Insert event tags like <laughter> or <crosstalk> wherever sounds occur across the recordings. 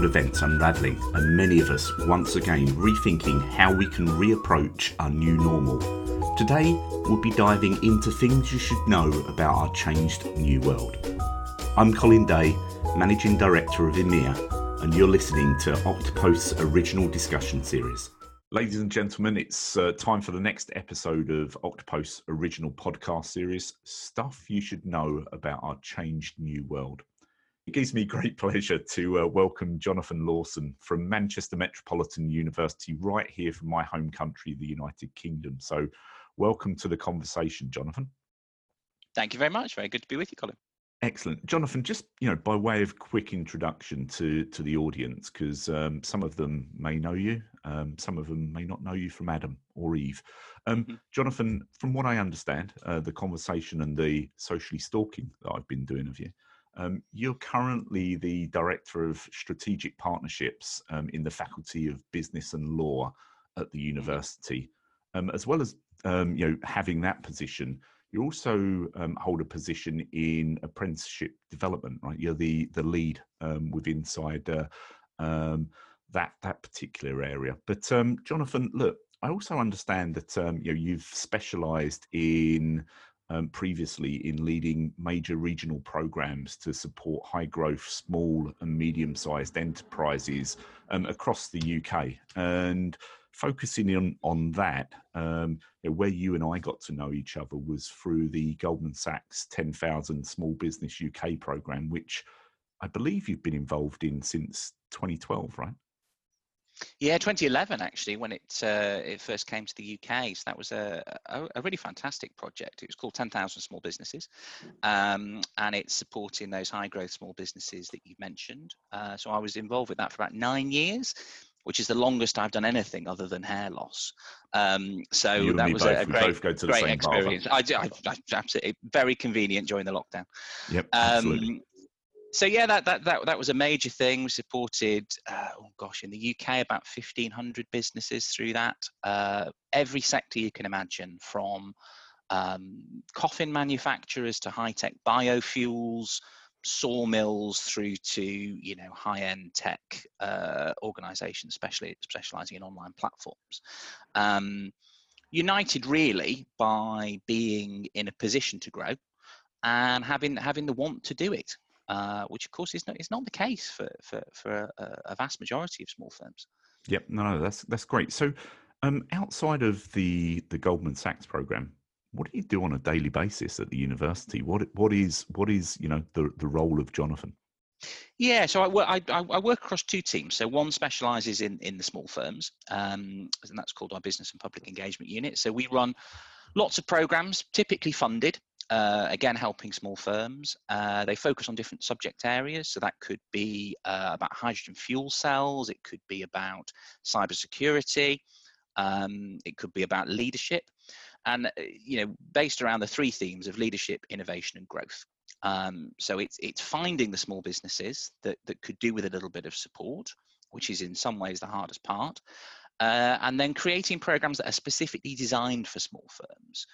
world events unravelling, and many of us once again rethinking how we can reapproach our new normal. Today, we'll be diving into things you should know about our changed new world. I'm Colin Day, Managing Director of EMEA, and you're listening to Octopost's original discussion series. Ladies and gentlemen, it's uh, time for the next episode of Octopost's original podcast series Stuff You Should Know About Our Changed New World. It gives me great pleasure to uh, welcome Jonathan Lawson from Manchester Metropolitan University, right here from my home country, the United Kingdom. So, welcome to the conversation, Jonathan. Thank you very much. Very good to be with you, Colin. Excellent, Jonathan. Just you know, by way of quick introduction to to the audience, because um, some of them may know you, um, some of them may not know you from Adam or Eve. Um, mm-hmm. Jonathan, from what I understand, uh, the conversation and the socially stalking that I've been doing of you, um, you're currently the Director of Strategic Partnerships um, in the Faculty of Business and Law at the university. Um, as well as um, you know having that position, you also um, hold a position in apprenticeship development, right? You're the the lead um, with inside uh, that that particular area. But Jonathan, look, I also understand that you know you've specialised in um, previously in leading major regional programs to support high growth, small and medium sized enterprises um, across the UK. And focusing on, on that, um, where you and I got to know each other was through the Goldman Sachs 10,000 Small Business UK program, which I believe you've been involved in since 2012, right? Yeah, 2011 actually, when it uh, it first came to the UK. So that was a, a, a really fantastic project. It was called 10,000 Small Businesses, um, and it's supporting those high growth small businesses that you mentioned. Uh, so I was involved with that for about nine years. Which is the longest I've done anything other than hair loss. Um, so you that was both. a, great, great experience. I, I, I, absolutely very convenient during the lockdown. Yep, absolutely. So yeah, that that that that was a major thing. We supported, uh, oh gosh, in the UK about fifteen hundred businesses through that. Uh, every sector you can imagine, from um, coffin manufacturers to high tech biofuels, sawmills, through to you know high end tech uh, organisations, especially specialising in online platforms. Um, united really by being in a position to grow and having having the want to do it uh, which of course is not is not the case for for, for a, a, vast majority of small firms. Yep, no, no, that's that's great. So, um, outside of the the Goldman Sachs program, what do you do on a daily basis at the university? What what is what is you know the the role of Jonathan? Yeah, so I, I, I, work across two teams. So one specialises in in the small firms, um, and that's called our business and public engagement unit. So we run lots of programs, typically funded, uh, again, helping small firms. Uh, they focus on different subject areas. So that could be uh, about hydrogen fuel cells, it could be about cybersecurity, um, it could be about leadership. And, uh, you know, based around the three themes of leadership, innovation, and growth. Um, so it's, it's finding the small businesses that, that could do with a little bit of support, which is in some ways the hardest part. Uh, and then creating programs that are specifically designed for small firms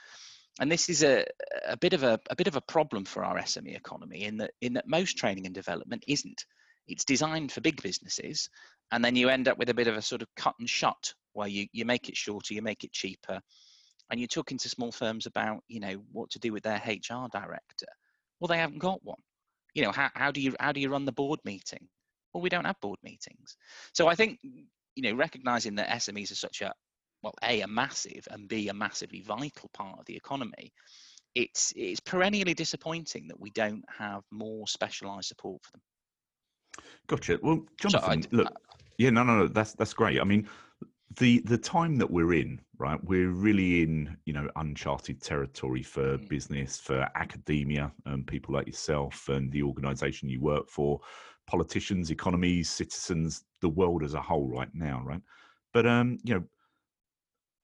and this is a, a bit of a, a bit of a problem for our SME economy in that in that most training and development isn't. It's designed for big businesses, and then you end up with a bit of a sort of cut and shut where you, you make it shorter, you make it cheaper, and you're talking to small firms about you know what to do with their HR director. Well, they haven't got one. You know how, how do you how do you run the board meeting? Well, we don't have board meetings. So I think you know recognizing that SMEs are such a well, A, a massive, and B, a massively vital part of the economy, it's, it's perennially disappointing that we don't have more specialised support for them. Gotcha. Well, Jonathan, so I, look, yeah, no, no, no, that's that's great. I mean, the the time that we're in, right? We're really in you know uncharted territory for mm. business, for academia, and people like yourself and the organisation you work for, politicians, economies, citizens, the world as a whole, right now, right? But um, you know,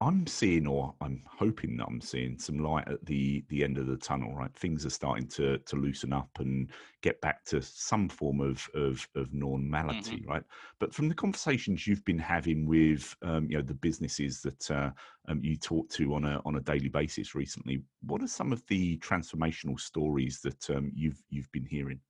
I'm seeing, or I'm hoping that I'm seeing some light at the the end of the tunnel. Right, things are starting to to loosen up and get back to some form of of, of normality. Mm-hmm. Right, but from the conversations you've been having with um, you know the businesses that uh, um, you talk to on a on a daily basis recently, what are some of the transformational stories that um, you've you've been hearing?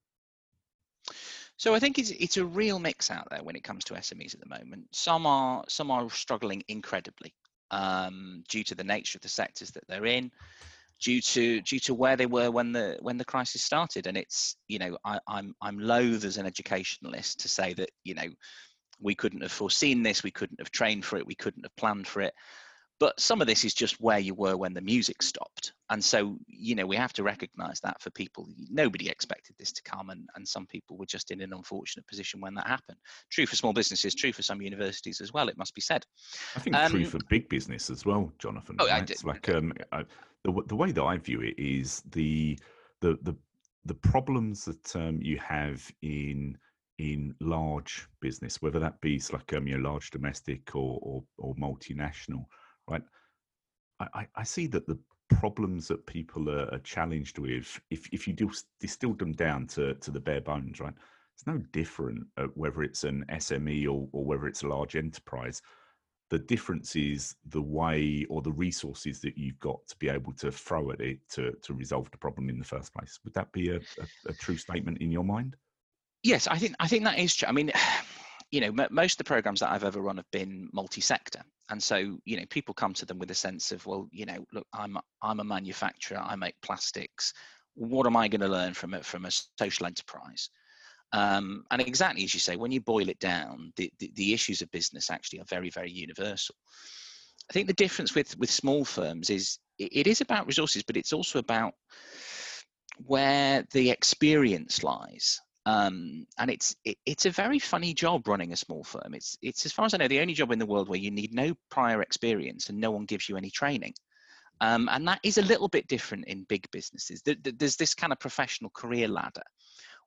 So I think it's it's a real mix out there when it comes to SMEs at the moment. Some are some are struggling incredibly um, due to the nature of the sectors that they're in, due to due to where they were when the when the crisis started. And it's you know I, I'm I'm loath as an educationalist to say that you know we couldn't have foreseen this, we couldn't have trained for it, we couldn't have planned for it but some of this is just where you were when the music stopped. And so you know we have to recognize that for people. Nobody expected this to come and, and some people were just in an unfortunate position when that happened. True for small businesses true for some universities as well it must be said. I think um, true for big business as well jonathan oh, right? it's like um, I, the, the way that i view it is the the the, the problems that um, you have in in large business, whether that be like um, you know, large domestic or, or, or multinational, right? I, I see that the problems that people are, are challenged with, if, if you distill them down to, to the bare bones, right? It's no different uh, whether it's an SME or, or whether it's a large enterprise. The difference is the way or the resources that you've got to be able to throw at it to, to resolve the problem in the first place. Would that be a, a, a true statement in your mind? Yes, I think I think that is true. I mean, you know, m- most of the programs that I've ever run have been multi-sector, and so you know, people come to them with a sense of, well, you know, look, I'm I'm a manufacturer, I make plastics. What am I going to learn from it from a social enterprise? Um, and exactly as you say, when you boil it down, the, the, the issues of business actually are very, very universal. I think the difference with with small firms is it, it is about resources, but it's also about where the experience lies um, and it's it, it's a very funny job running a small firm. It's it's as far as I know the only job in the world where you need no prior experience and no one gives you any training. Um, and that is a little bit different in big businesses. There's this kind of professional career ladder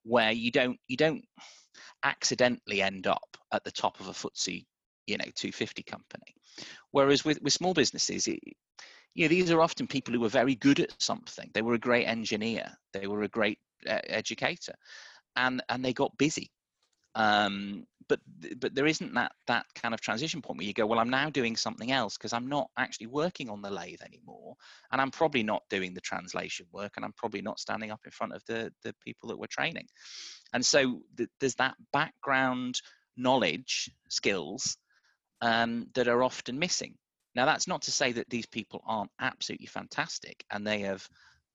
where you don't you don't accidentally end up at the top of a FTSE, you know, 250 company. Whereas with, with small businesses, it, you know, these are often people who were very good at something. They were a great engineer. They were a great uh, educator and and they got busy. Um, but but there isn't that that kind of transition point where you go well i'm now doing something else because i'm not actually working on the lathe anymore and i'm probably not doing the translation work and i'm probably not standing up in front of the the people that we're training. And so th- there's that background knowledge skills um, that are often missing. Now that's not to say that these people aren't absolutely fantastic and they have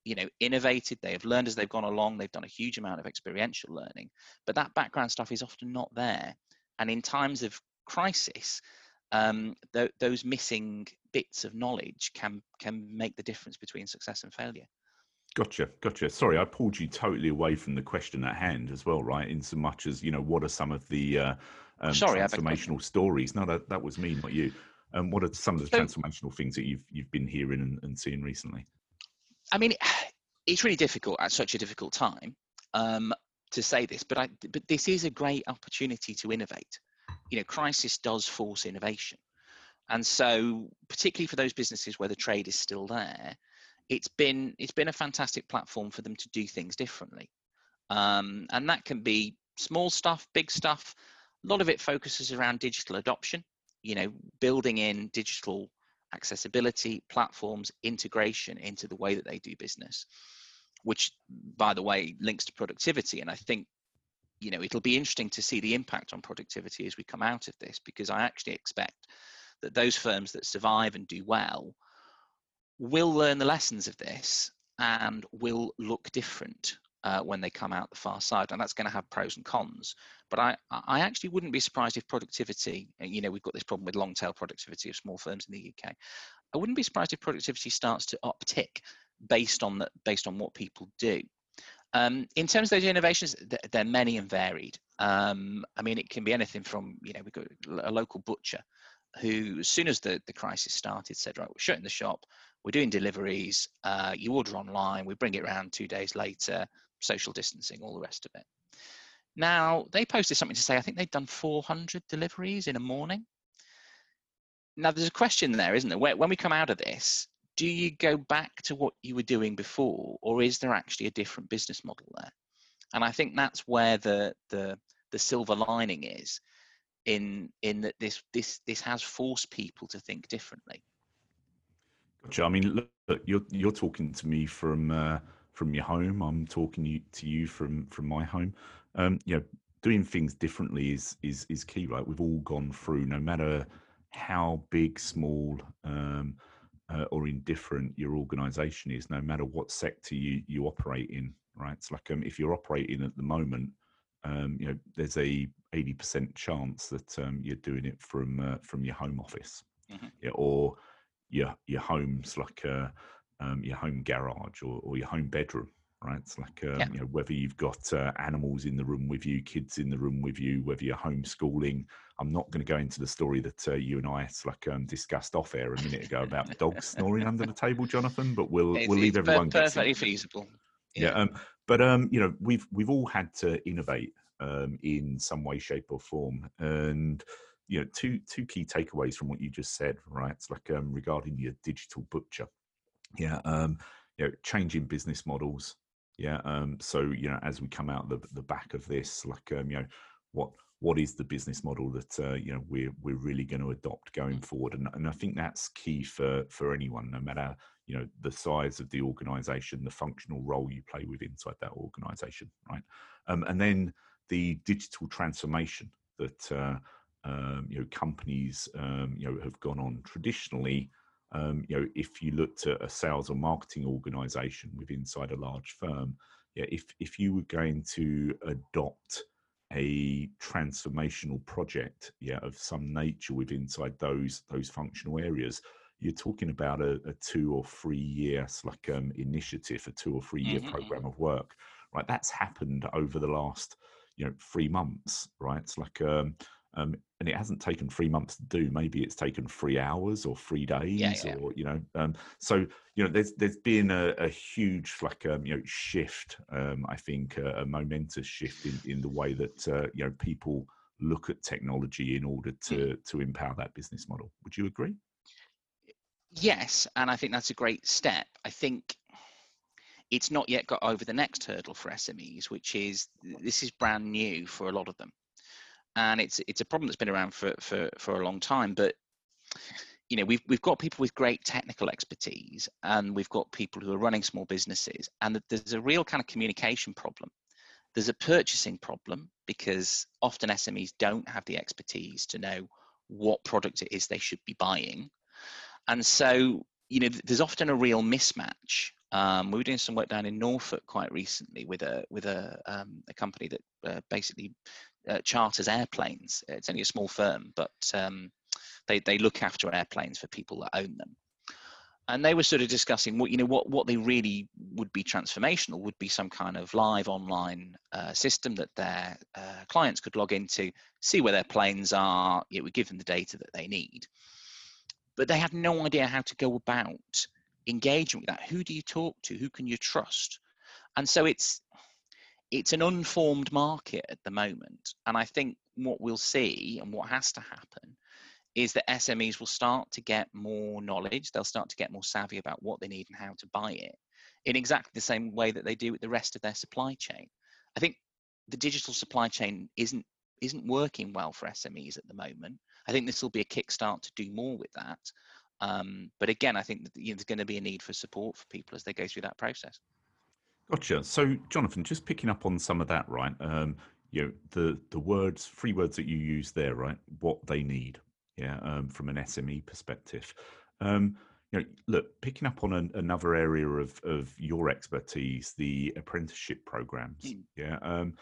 you know innovated they have learned as they've gone along they've done a huge amount of experiential learning but that background stuff is often not there and in times of crisis um, th- those missing bits of knowledge can can make the difference between success and failure Gotcha, gotcha. Sorry, I pulled you totally away from the question at hand as well, right? In so much as you know, what are some of the uh, um, Sorry, transformational stories? No, that that was me, not you. Um, what are some of the so, transformational things that you've you've been hearing and, and seeing recently? I mean, <sighs> it's really difficult at such a difficult time um, to say this, but I, but this is a great opportunity to innovate. You know, crisis does force innovation, and so particularly for those businesses where the trade is still there, it's been it's been a fantastic platform for them to do things differently, um, and that can be small stuff, big stuff. A lot of it focuses around digital adoption. You know, building in digital accessibility, platforms, integration into the way that they do business, which, by the way, links to productivity. And I think, you know, it'll be interesting to see the impact on productivity as we come out of this, because I actually expect that those firms that survive and do well will learn the lessons of this and will look different uh, when they come out the far side, and that's going to have pros and cons. But I, I actually wouldn't be surprised if productivity, uh, you know, we've got this problem with long tail productivity of small firms in the UK. I wouldn't be surprised if productivity starts to uptick based on the, based on what people do. Um, in terms of those innovations, they're many and varied. Um, I mean, it can be anything from, you know, we've got a local butcher who, as soon as the, the crisis started, said, right, we're shutting the shop, we're doing deliveries, uh, you order online, we bring it around two days later, social distancing, all the rest of it. Now, they posted something to say, I think they'd done 400 deliveries in a morning. Now, there's a question there, isn't there? When we come out of this, do you go back to what you were doing before, or is there actually a different business model there? And I think that's where the the the silver lining is, in in that this this this has forced people to think differently. Gotcha. I mean, look, you're you're talking to me from uh, from your home. I'm talking you, to you from from my home. Um, you know, doing things differently is is is key, right? We've all gone through, no matter how big, small, um, uh, or indifferent your organisation is, no matter what sector you you operate in, right? It's like um, if you're operating at the moment, um, you know, there's a 80% chance that um, you're doing it from uh, from your home office, mm-hmm. yeah, or your your home's like a, um, your home garage or, or your home bedroom, right? It's like um, yeah. you know whether you've got uh, animals in the room with you, kids in the room with you, whether you're homeschooling. I'm not going to go into the story that uh, you and I like um, discussed off air a minute ago about dogs snoring under the table, Jonathan. But we'll it's, we'll leave everyone perfectly feasible. Yeah. yeah um, but um, you know we've we've all had to innovate um, in some way, shape, or form, and you know two two key takeaways from what you just said right it's like um, regarding your digital butcher yeah um you know changing business models yeah. Um, so you know, as we come out the the back of this, like um, you know, what what is the business model that uh, you know we're we're really going to adopt going forward, and and I think that's key for for anyone, no matter you know the size of the organization, the functional role you play with inside that organization, right? Um, and then the digital transformation that uh, um, you know companies um, you know have gone on traditionally um, you know, if you looked at a sales or marketing organization with inside a large firm, yeah, if if you were going to adopt a transformational project, yeah, of some nature with inside those those functional areas, you're talking about a, a two or three year like um, initiative, a two or three year mm-hmm. program of work, right? That's happened over the last you know three months, right? It's like um, um, and it hasn't taken three months to do. Maybe it's taken three hours or three days, yeah, yeah. or you know. Um, so you know, there's there's been a, a huge like um, you know shift. Um, I think uh, a momentous shift in in the way that uh, you know people look at technology in order to mm. to empower that business model. Would you agree? Yes, and I think that's a great step. I think it's not yet got over the next hurdle for SMEs, which is this is brand new for a lot of them and it's it's a problem that's been around for for for a long time. But you know, we've we've got people with great technical expertise, and we've got people who are running small businesses, and there's a real kind of communication problem. There's a purchasing problem because often SMEs don't have the expertise to know what product it is they should be buying, and so you know, there's often a real mismatch um, we were doing some work down in Norfolk quite recently with a with a um, a company that uh, basically uh, charters airplanes. It's only a small firm, but um, they they look after airplanes for people that own them. And they were sort of discussing what you know what what they really would be transformational would be some kind of live online uh, system that their uh, clients could log into, see where their planes are. It would give them the data that they need, but they had no idea how to go about engaging with that who do you talk to who can you trust and so it's it's an unformed market at the moment and i think what we'll see and what has to happen is that smes will start to get more knowledge they'll start to get more savvy about what they need and how to buy it in exactly the same way that they do with the rest of their supply chain i think the digital supply chain isn't isn't working well for smes at the moment i think this will be a kickstart to do more with that um, but again, I think that, you know, there's going to be a need for support for people as they go through that process. Gotcha. So, Jonathan, just picking up on some of that, right? Um, you know, the the words, three words that you use there, right? What they need, yeah, um, from an SME perspective. Um, you know, look, picking up on an, another area of of your expertise, the apprenticeship programs. Mm. Yeah, um,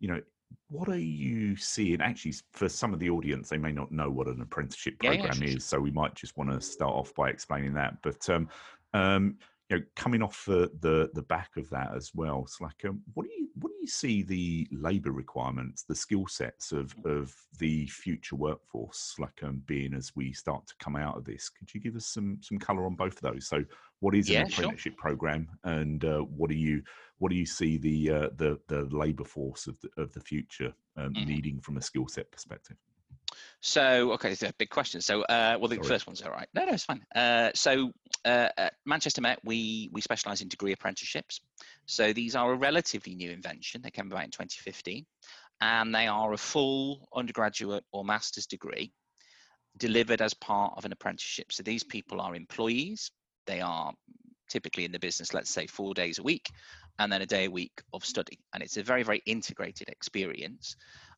you know, what are you seeing? Actually, for some of the audience, they may not know what an apprenticeship program yeah, yeah, sure. is, so we might just want to start off by explaining that. But um, um, you know, coming off the, the, the back of that as well, it's like, um, what do you what do you see the labour requirements, the skill sets of mm. of the future workforce, like um, being as we start to come out of this? Could you give us some some colour on both of those? So, what is an apprenticeship sure. program, and uh, what do you what do you see the uh, the the labour force of the of the future um, mm-hmm. needing from a skill set perspective? So, okay, it's a big question. So, uh, well, the Sorry. first one's all right. No, no, it's fine. Uh, so, uh, at Manchester Met, we we specialise in degree apprenticeships. So these are a relatively new invention. They came about in 2015, and they are a full undergraduate or master's degree delivered as part of an apprenticeship. So these people are employees. They are typically in the business, let's say four days a week, and then a day a week of study. And it's a very, very integrated experience,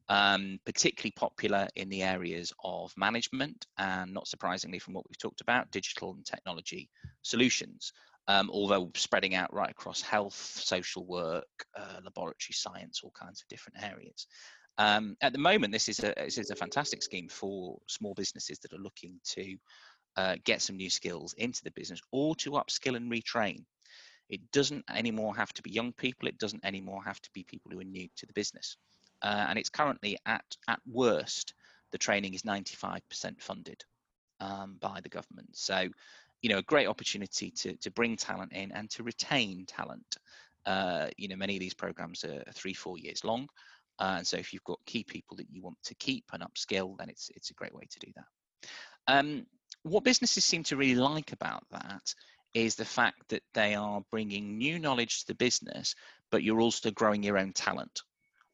um, particularly popular in the areas of management and, not surprisingly, from what we've talked about, digital and technology solutions. Um, although spreading out right across health, social work, uh, laboratory science, all kinds of different areas. Um, at the moment, this is a this is a fantastic scheme for small businesses that are looking to uh, get some new skills into the business or to upskill and retrain. It doesn't anymore have to be young people. It doesn't anymore have to be people who are new to the business. Uh, and it's currently at at worst the training is 95% funded um, by the government. So, you know, a great opportunity to to bring talent in and to retain talent. Uh, you know, many of these programs are three, four years long. Uh, and so if you've got key people that you want to keep and upskill, then it's it's a great way to do that. Um, what businesses seem to really like about that is the fact that they are bringing new knowledge to the business, but you're also growing your own talent.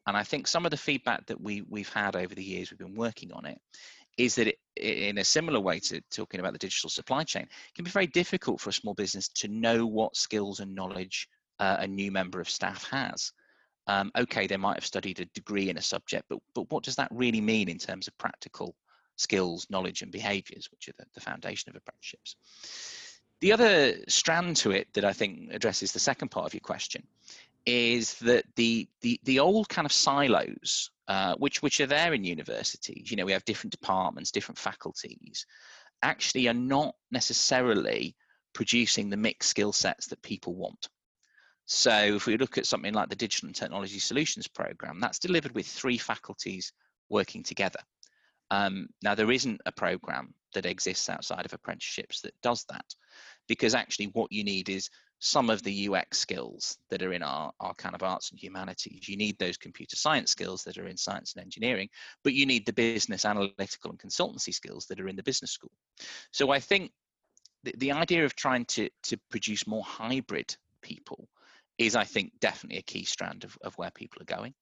And I think some of the feedback that we we've had over the years we've been working on it is that it, in a similar way to talking about the digital supply chain, it can be very difficult for a small business to know what skills and knowledge uh, a new member of staff has um, okay, they might have studied a degree in a subject, but, but what does that really mean in terms of practical skills, knowledge, and behaviors, which are the, the foundation of apprenticeships? The other strand to it that I think addresses the second part of your question is that the the, the old kind of silos, uh, which which are there in universities, you know, we have different departments, different faculties, actually are not necessarily producing the mixed skill sets that people want. So if we look at something like the Digital and Technology Solutions Program, that's delivered with three faculties working together. Um, now, there isn't a program that exists outside of apprenticeships that does that, because actually what you need is some of the UX skills that are in our, our kind of arts and humanities. You need those computer science skills that are in science and engineering, but you need the business analytical and consultancy skills that are in the business school. So I think the, the idea of trying to, to produce more hybrid people is, I think, definitely a key strand of, of where people are going,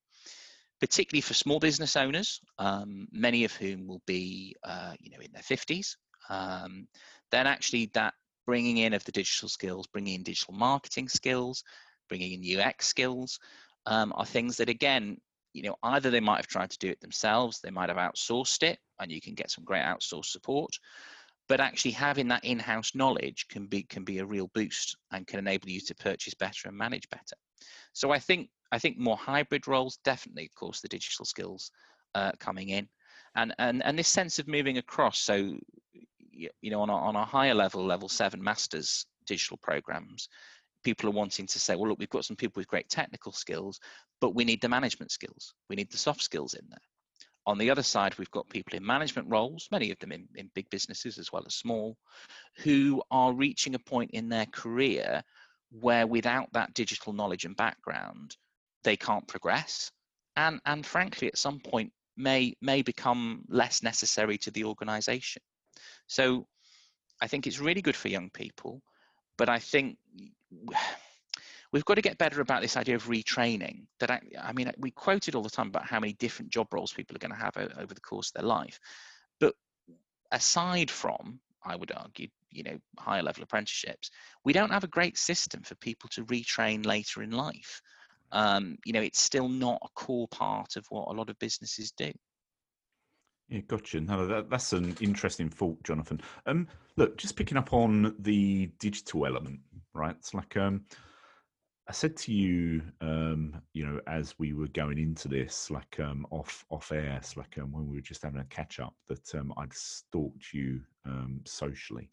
particularly for small business owners, um, many of whom will be, uh, you know, in their 50s. Um, then actually that bringing in of the digital skills, bringing in digital marketing skills, bringing in UX skills um, are things that, again, you know, either they might have tried to do it themselves, they might have outsourced it, and you can get some great outsourced support, but actually having that in-house knowledge can be can be a real boost and can enable you to purchase better and manage better. So i think i think more hybrid roles definitely of course the digital skills uh, coming in. And and and this sense of moving across so you know on a, on a higher level level seven masters digital programs people are wanting to say well look we've got some people with great technical skills but we need the management skills we need the soft skills in there on the other side, we've got people in management roles, many of them in, in big businesses as well as small, who are reaching a point in their career where without that digital knowledge and background, they can't progress. And, and frankly, at some point, may, may become less necessary to the organization. So I think it's really good for young people, but I think <sighs> we've got to get better about this idea of retraining that I, I, mean we quoted all the time about how many different job roles people are going to have over the course of their life. But aside from i would argue you know higher level apprenticeships we don't have a great system for people to retrain later in life. Um, you know it's still not a core part of what a lot of businesses do yeah, gotcha. No, that, that's an interesting thought, Jonathan. Um, look, just picking up on the digital element, right? It's like um, I said to you, um, you know, as we were going into this, like um, off off air, it's like um, when we were just having a catch up, that um, I'd stalked you um, socially.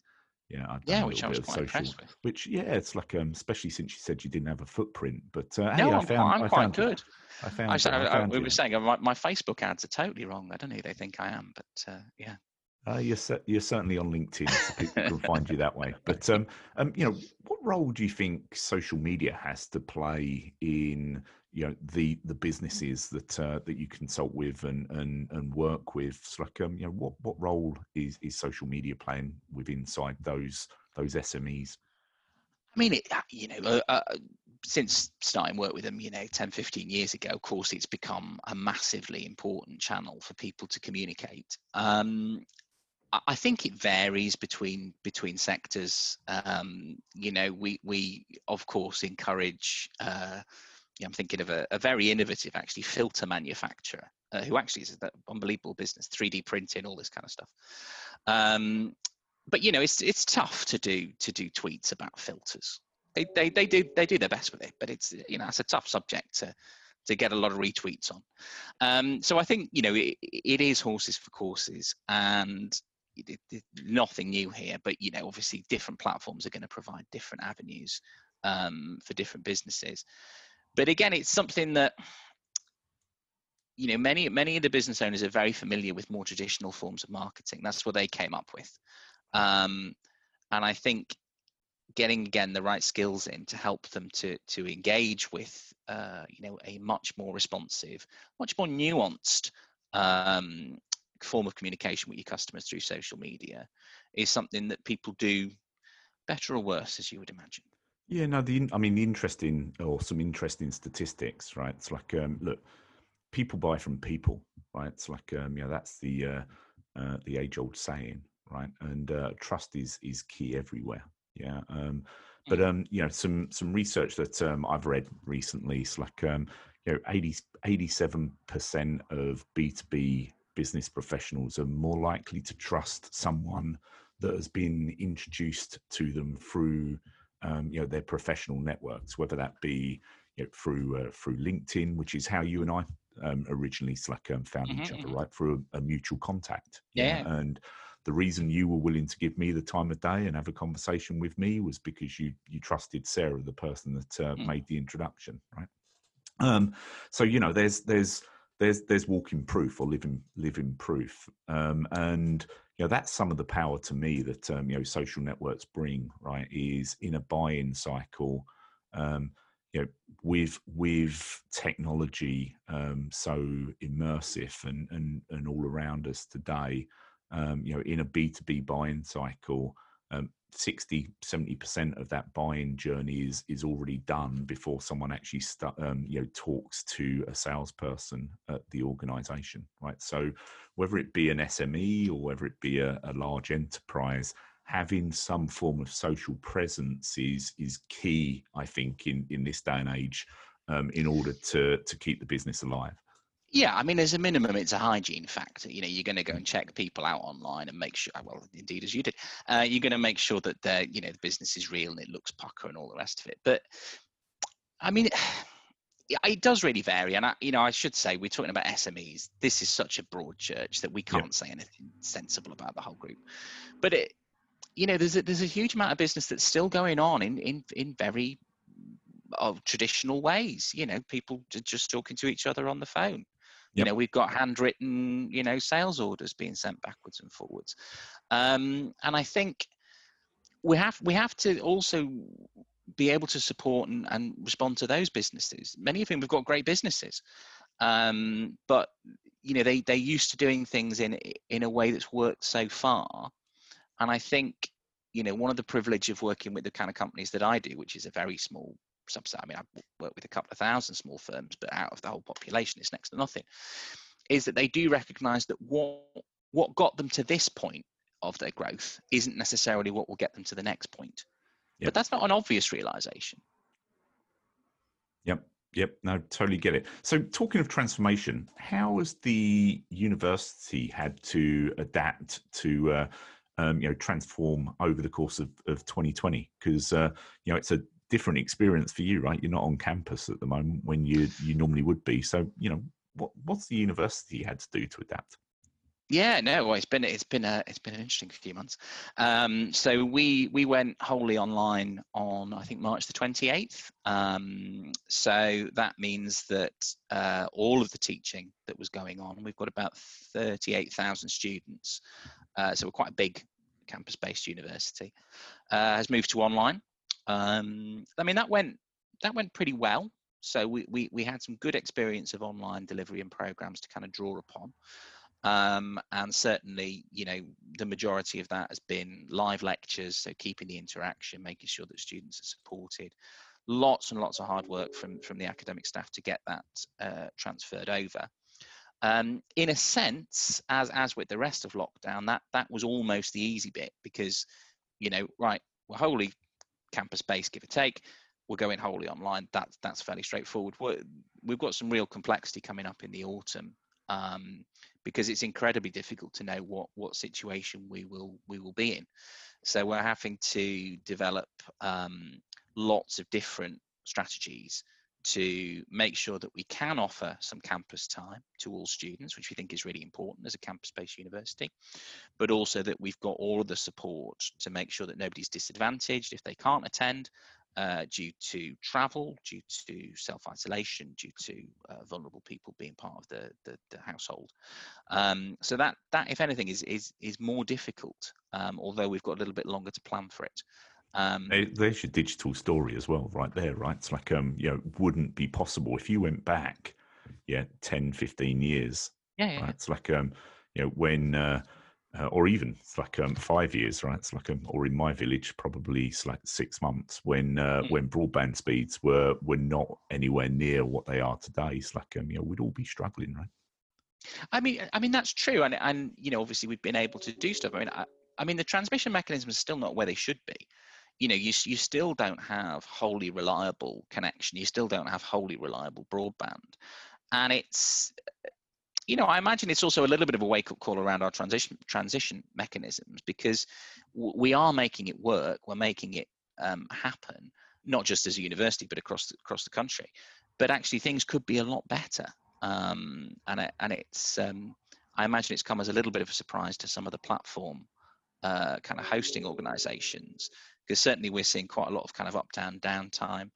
Yeah, I'd yeah, which I was quite social, impressed with. Which, yeah, it's like, um, especially since you said you didn't have a footprint. But uh, no, hey, I'm, I found, I'm I quite found good. I found. I, I, I, I we were saying uh, my, my Facebook ads are totally wrong. I don't know they think I am, but uh, yeah. Uh, you're you're certainly on LinkedIn, so people can find you that way. But um, um, you know, what role do you think social media has to play in you know the the businesses that uh, that you consult with and and and work with? So like um, you know, what what role is is social media playing with inside those those SMEs? I mean, it, uh, you know, uh, uh, since starting work with them, you know, 10, 15 years ago, of course, it's become a massively important channel for people to communicate. Um, I think it varies between between sectors. Um, you know, we we of course encourage. Uh, I'm thinking of a, a, very innovative, actually, filter manufacturer uh, who actually is an unbelievable business, 3D printing, all this kind of stuff. Um, but you know, it's it's tough to do to do tweets about filters. They, they they do they do their best with it, but it's you know it's a tough subject to to get a lot of retweets on. Um, so I think you know it, it is horses for courses, and it, it, nothing new here. But you know, obviously, different platforms are going to provide different avenues um, for different businesses. But again, it's something that you know many many of the business owners are very familiar with more traditional forms of marketing. That's what they came up with. Um, and I think getting again the right skills in to help them to to engage with uh, you know a much more responsive, much more nuanced um, form of communication with your customers through social media is something that people do better or worse, as you would imagine. Yeah, no, the I mean the interesting or some interesting statistics, right? It's like um, look, people buy from people, right? It's like um, you know that's the uh, uh, the age old saying, right? And uh, trust is is key everywhere. Yeah. Um, but um, you know, some some research that um, I've read recently is like um, you know, 87 percent of B two B business professionals are more likely to trust someone that has been introduced to them through um, you know their professional networks, whether that be you know, through uh, through LinkedIn, which is how you and I um, originally Slack um, found mm-hmm, each other, mm-hmm. right? Through a, a mutual contact. Yeah. And the reason you were willing to give me the time of day and have a conversation with me was because you you trusted Sarah, the person that uh, mm. made the introduction, right? Um, so you know, there's there's there's there's walking proof or living living proof, um, and you know that's some of the power to me that um, you know social networks bring, right? Is in a buy-in cycle. Um, you know, with with technology um, so immersive and, and and all around us today, um, you know, in a B2B buying cycle, um, 60, 70% of that buying journey is, is already done before someone actually, st- um, you know, talks to a salesperson at the organization, right? So whether it be an SME or whether it be a, a large enterprise, having some form of social presence is, is key, I think, in, in this day and age, um, in order to, to keep the business alive. Yeah, I mean, as a minimum, it's a hygiene factor. You know, you're going to go and check people out online and make sure. Well, indeed, as you did, uh, you're going to make sure that the you know the business is real and it looks pucker and all the rest of it. But I mean, <sighs> it does really vary. And I, you know, I should say we're talking about SMEs. This is such a broad church that we can't yeah. say anything sensible about the whole group. But it, you know, there's a, there's a huge amount of business that's still going on in in in very of traditional ways. You know, people just talking to each other on the phone. Yep. You know, we've got handwritten, you know, sales orders being sent backwards and forwards. Um, and I think we have we have to also be able to support and, and respond to those businesses. Many of them have got great businesses, um, but you know they they're used to doing things in in a way that's worked so far. And I think you know one of the privilege of working with the kind of companies that I do, which is a very small subset. I mean, I've worked with a couple of thousand small firms, but out of the whole population, it's next to nothing. Is that they do recognise that what what got them to this point of their growth isn't necessarily what will get them to the next point. Yep. But that's not an obvious realization. Yep. Yep. No, totally get it. So, talking of transformation, how has the university had to adapt to, uh, um, you know, transform over the course of, of 2020? Because, uh, you know, it's a different experience for you, right? You're not on campus at the moment when you you normally would be. So, you know, what what's the university had to do to adapt? Yeah, no, well, it's been it's been a it's been an interesting few months. Um, so we we went wholly online on I think March the twenty eighth. Um, so that means that uh, all of the teaching that was going on, we've got about thirty eight thousand students. Uh, so we're quite a big campus based university. Uh, has moved to online. Um, I mean, that went that went pretty well. So we, we we had some good experience of online delivery and programs to kind of draw upon. Um, and certainly, you know, the majority of that has been live lectures, so keeping the interaction, making sure that students are supported. Lots and lots of hard work from from the academic staff to get that uh, transferred over. Um, in a sense, as as with the rest of lockdown, that that was almost the easy bit because, you know, right, we're wholly campus based, give or take. We're going wholly online. That's that's fairly straightforward. we we've got some real complexity coming up in the autumn um, because it's incredibly difficult to know what what situation we will we will be in. So we're having to develop um, lots of different strategies to make sure that we can offer some campus time to all students, which we think is really important as a campus-based university, but also that we've got all of the support to make sure that nobody's disadvantaged if they can't attend uh, due to travel, due to self-isolation, due to uh, vulnerable people being part of the, the, the household. Um, so that, that, if anything, is, is, is more difficult, um, although we've got a little bit longer to plan for it. Um, There's your digital story as well, right there, right? It's like, um, you know, wouldn't be possible if you went back, yeah, 10, 15 years. Yeah, yeah. Right? It's like, um, you know, when, uh, uh, or even it's like um, five years, right? It's like, um, or in my village, probably it's like six months when uh, mm. when broadband speeds were were not anywhere near what they are today. It's like, um, you know, we'd all be struggling, right? I mean, I mean that's true, and and you know, obviously we've been able to do stuff. I mean, I, I mean, the transmission mechanisms are still not where they should be you know you, you still don't have wholly reliable connection you still don't have wholly reliable broadband. And it's you know i imagine it's also a little bit of a wake up call around our transition transition mechanisms because we are making it work we're making it um, happen not just as a university but across the, across the country. But actually things could be a lot better um, and it, and it's um, i imagine it's come as a little bit of a surprise to some of the platform uh, kind of hosting organizations because certainly we're seeing quite a lot of kind of up down downtime.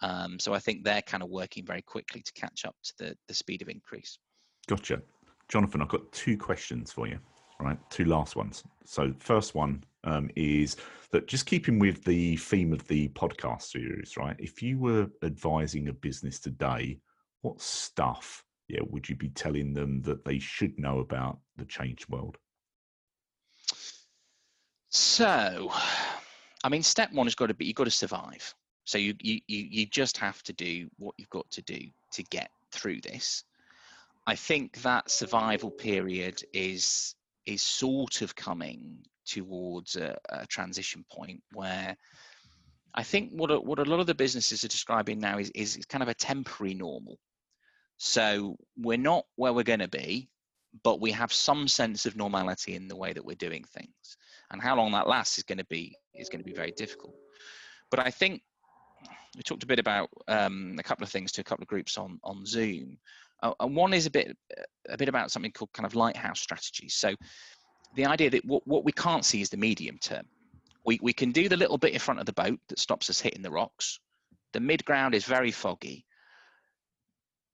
Um, so I think they're kind of working very quickly to catch up to the, the speed of increase. Gotcha. Jonathan, I've got two questions for you, right? Two last ones. So first one um, is that just keeping with the theme of the podcast series, right? If you were advising a business today, what stuff yeah, would you be telling them that they should know about the changed world? So I mean, step one has got to be you've got to survive. So you you you just have to do what you've got to do to get through this. I think that survival period is is sort of coming towards a, a transition point where I think what a, what a lot of the businesses are describing now is, is kind of a temporary normal. So we're not where we're going to be, but we have some sense of normality in the way that we're doing things. And how long that lasts is going to be is going to be very difficult. But I think we talked a bit about um, a couple of things to a couple of groups on on Zoom, uh, and one is a bit a bit about something called kind of lighthouse strategies. So the idea that what, what we can't see is the medium term. We we can do the little bit in front of the boat that stops us hitting the rocks. The mid ground is very foggy,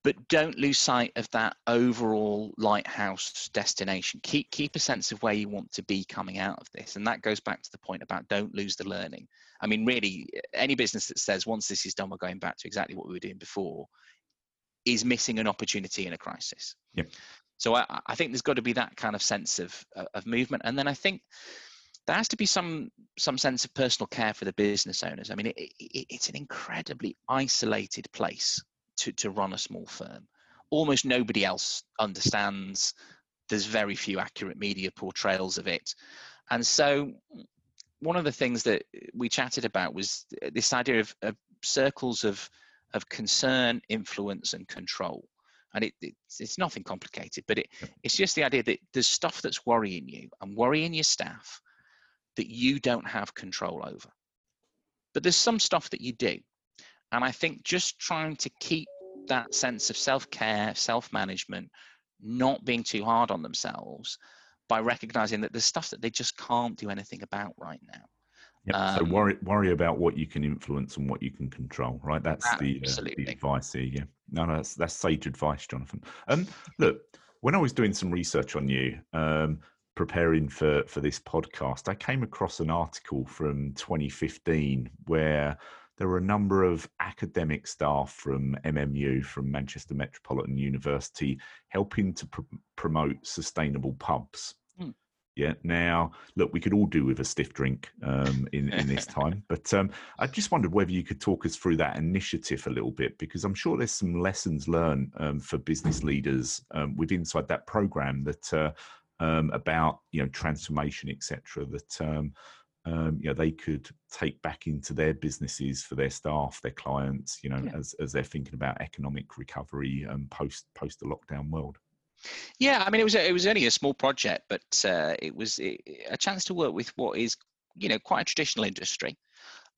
but don't lose sight of that overall lighthouse destination. Keep keep a sense of where you want to be coming out of this. And that goes back to the point about don't lose the learning. I mean really any business that says once this is done we're going back to exactly what we were doing before is missing an opportunity in a crisis. Yep. so I, I think there's got to be that kind of sense of uh, of movement. And then i think there has to be some some sense of personal care for the business owners. I mean it, it, it's an incredibly isolated place to, to run a small firm. Almost nobody else understands. There's very few accurate media portrayals of it. And so, one of the things that we chatted about was this idea of, of circles of, of concern, influence, and control. And it, it's, it's nothing complicated, but it, it's just the idea that there's stuff that's worrying you and worrying your staff that you don't have control over. But there's some stuff that you do. And I think just trying to keep that sense of self care, self management, not being too hard on themselves by recognizing that there's stuff that they just can't do anything about right now. Yep. Um, so worry worry about what you can influence and what you can control, right? That's the, uh, the advice here. Yeah, no, no, that's that's sage advice, Jonathan. Um, look, when I was doing some research on you, um, preparing for for this podcast, I came across an article from 2015 where there were a number of academic staff from MMU, from Manchester Metropolitan University, helping to pr- promote sustainable pubs. Mm. Yeah. Now, look, we could all do with a stiff drink um, in in this <laughs> time, but um, I just wondered whether you could talk us through that initiative a little bit, because I'm sure there's some lessons learned um, for business leaders um, with inside that program that uh, um, about you know transformation, etc. That um, you know they could take back into their businesses for their staff, their clients, you know, yeah. as as they're thinking about economic recovery and post post the lockdown world. Yeah, I mean, it was a, it was only a small project, but uh, it was a chance to work with what is you know quite a traditional industry,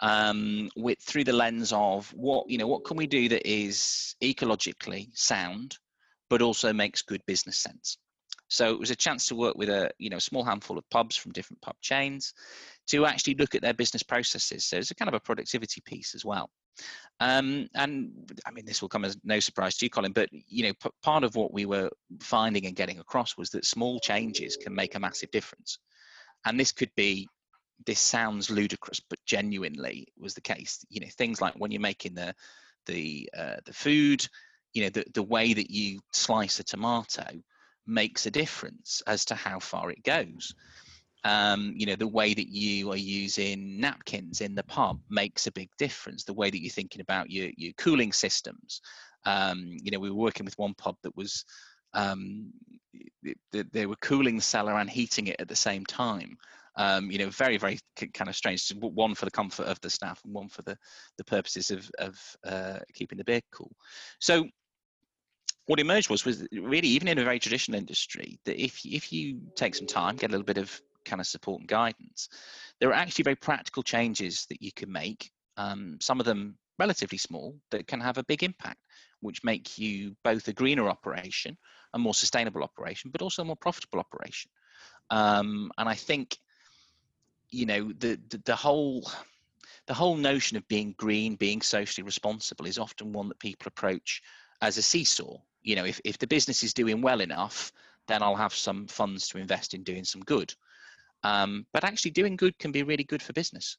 um, with through the lens of what you know what can we do that is ecologically sound, but also makes good business sense. So it was a chance to work with a you know small handful of pubs from different pub chains to actually look at their business processes. So it's a kind of a productivity piece as well. Um, and I mean, this will come as no surprise to you, Colin, but you know, p- part of what we were finding and getting across was that small changes can make a massive difference. And this could be, this sounds ludicrous, but genuinely was the case. You know, things like when you're making the the uh, the food, you know, the the way that you slice a tomato makes a difference as to how far it goes. Um, you know the way that you are using napkins in the pub makes a big difference. The way that you're thinking about your, your cooling systems. Um, you know we were working with one pub that was um, they, they were cooling the cellar and heating it at the same time. Um, you know very very kind of strange. One for the comfort of the staff and one for the the purposes of, of uh, keeping the beer cool. So what emerged was was really even in a very traditional industry that if if you take some time get a little bit of kind of support and guidance, there are actually very practical changes that you can make. Um, some of them relatively small that can have a big impact, which make you both a greener operation, a more sustainable operation, but also a more profitable operation. Um, and I think, you know, the, the, the whole the whole notion of being green, being socially responsible, is often one that people approach as a seesaw. You know, if if the business is doing well enough, then I'll have some funds to invest in doing some good. Um, but actually, doing good can be really good for business.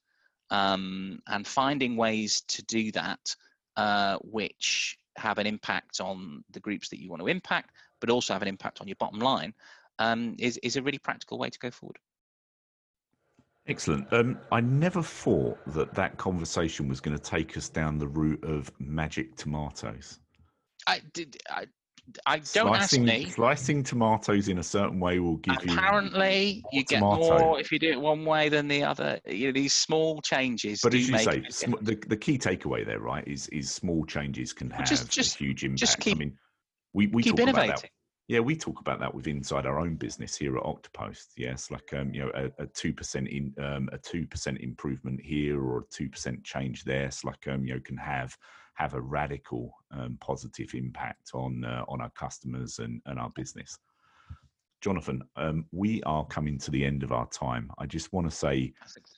Um, and finding ways to do that, uh, which have an impact on the groups that you want to impact, but also have an impact on your bottom line, um, is, is a really practical way to go forward. Excellent. Um, I never thought that that conversation was going to take us down the route of magic tomatoes. I did. I, I don't slicing, ask me. Slicing tomatoes in a certain way will give Apparently, you. Apparently, you get tomato. more if you do it one way than the other. You know, these small changes. But as you say, sm- the, the key takeaway there, right, is is small changes can have just, just, a huge impact. Just keep, I mean, we, we keep talk innovating. about that. Yeah, we talk about that with inside our own business here at Octopost. Yes, like um, you know, a two percent in um, a two percent improvement here or a two percent change there. It's like um, you know, can have have a radical um, positive impact on uh, on our customers and, and our business. Jonathan, um, we are coming to the end of our time. I just want to say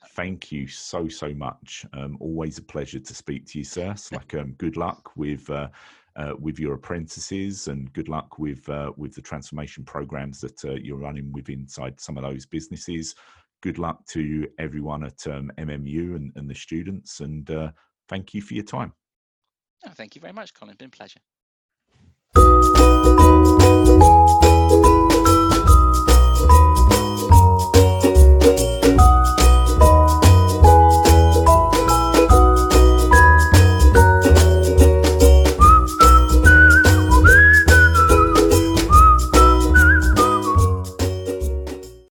thank you so so much. Um, always a pleasure to speak to you, sir. It's like um, good luck with uh, uh, with your apprentices and good luck with uh, with the transformation programs that uh, you're running with inside some of those businesses. Good luck to everyone at MMU um, and, and, the students, and uh, thank you for your time. Oh, thank you very much, Colin. Been a pleasure.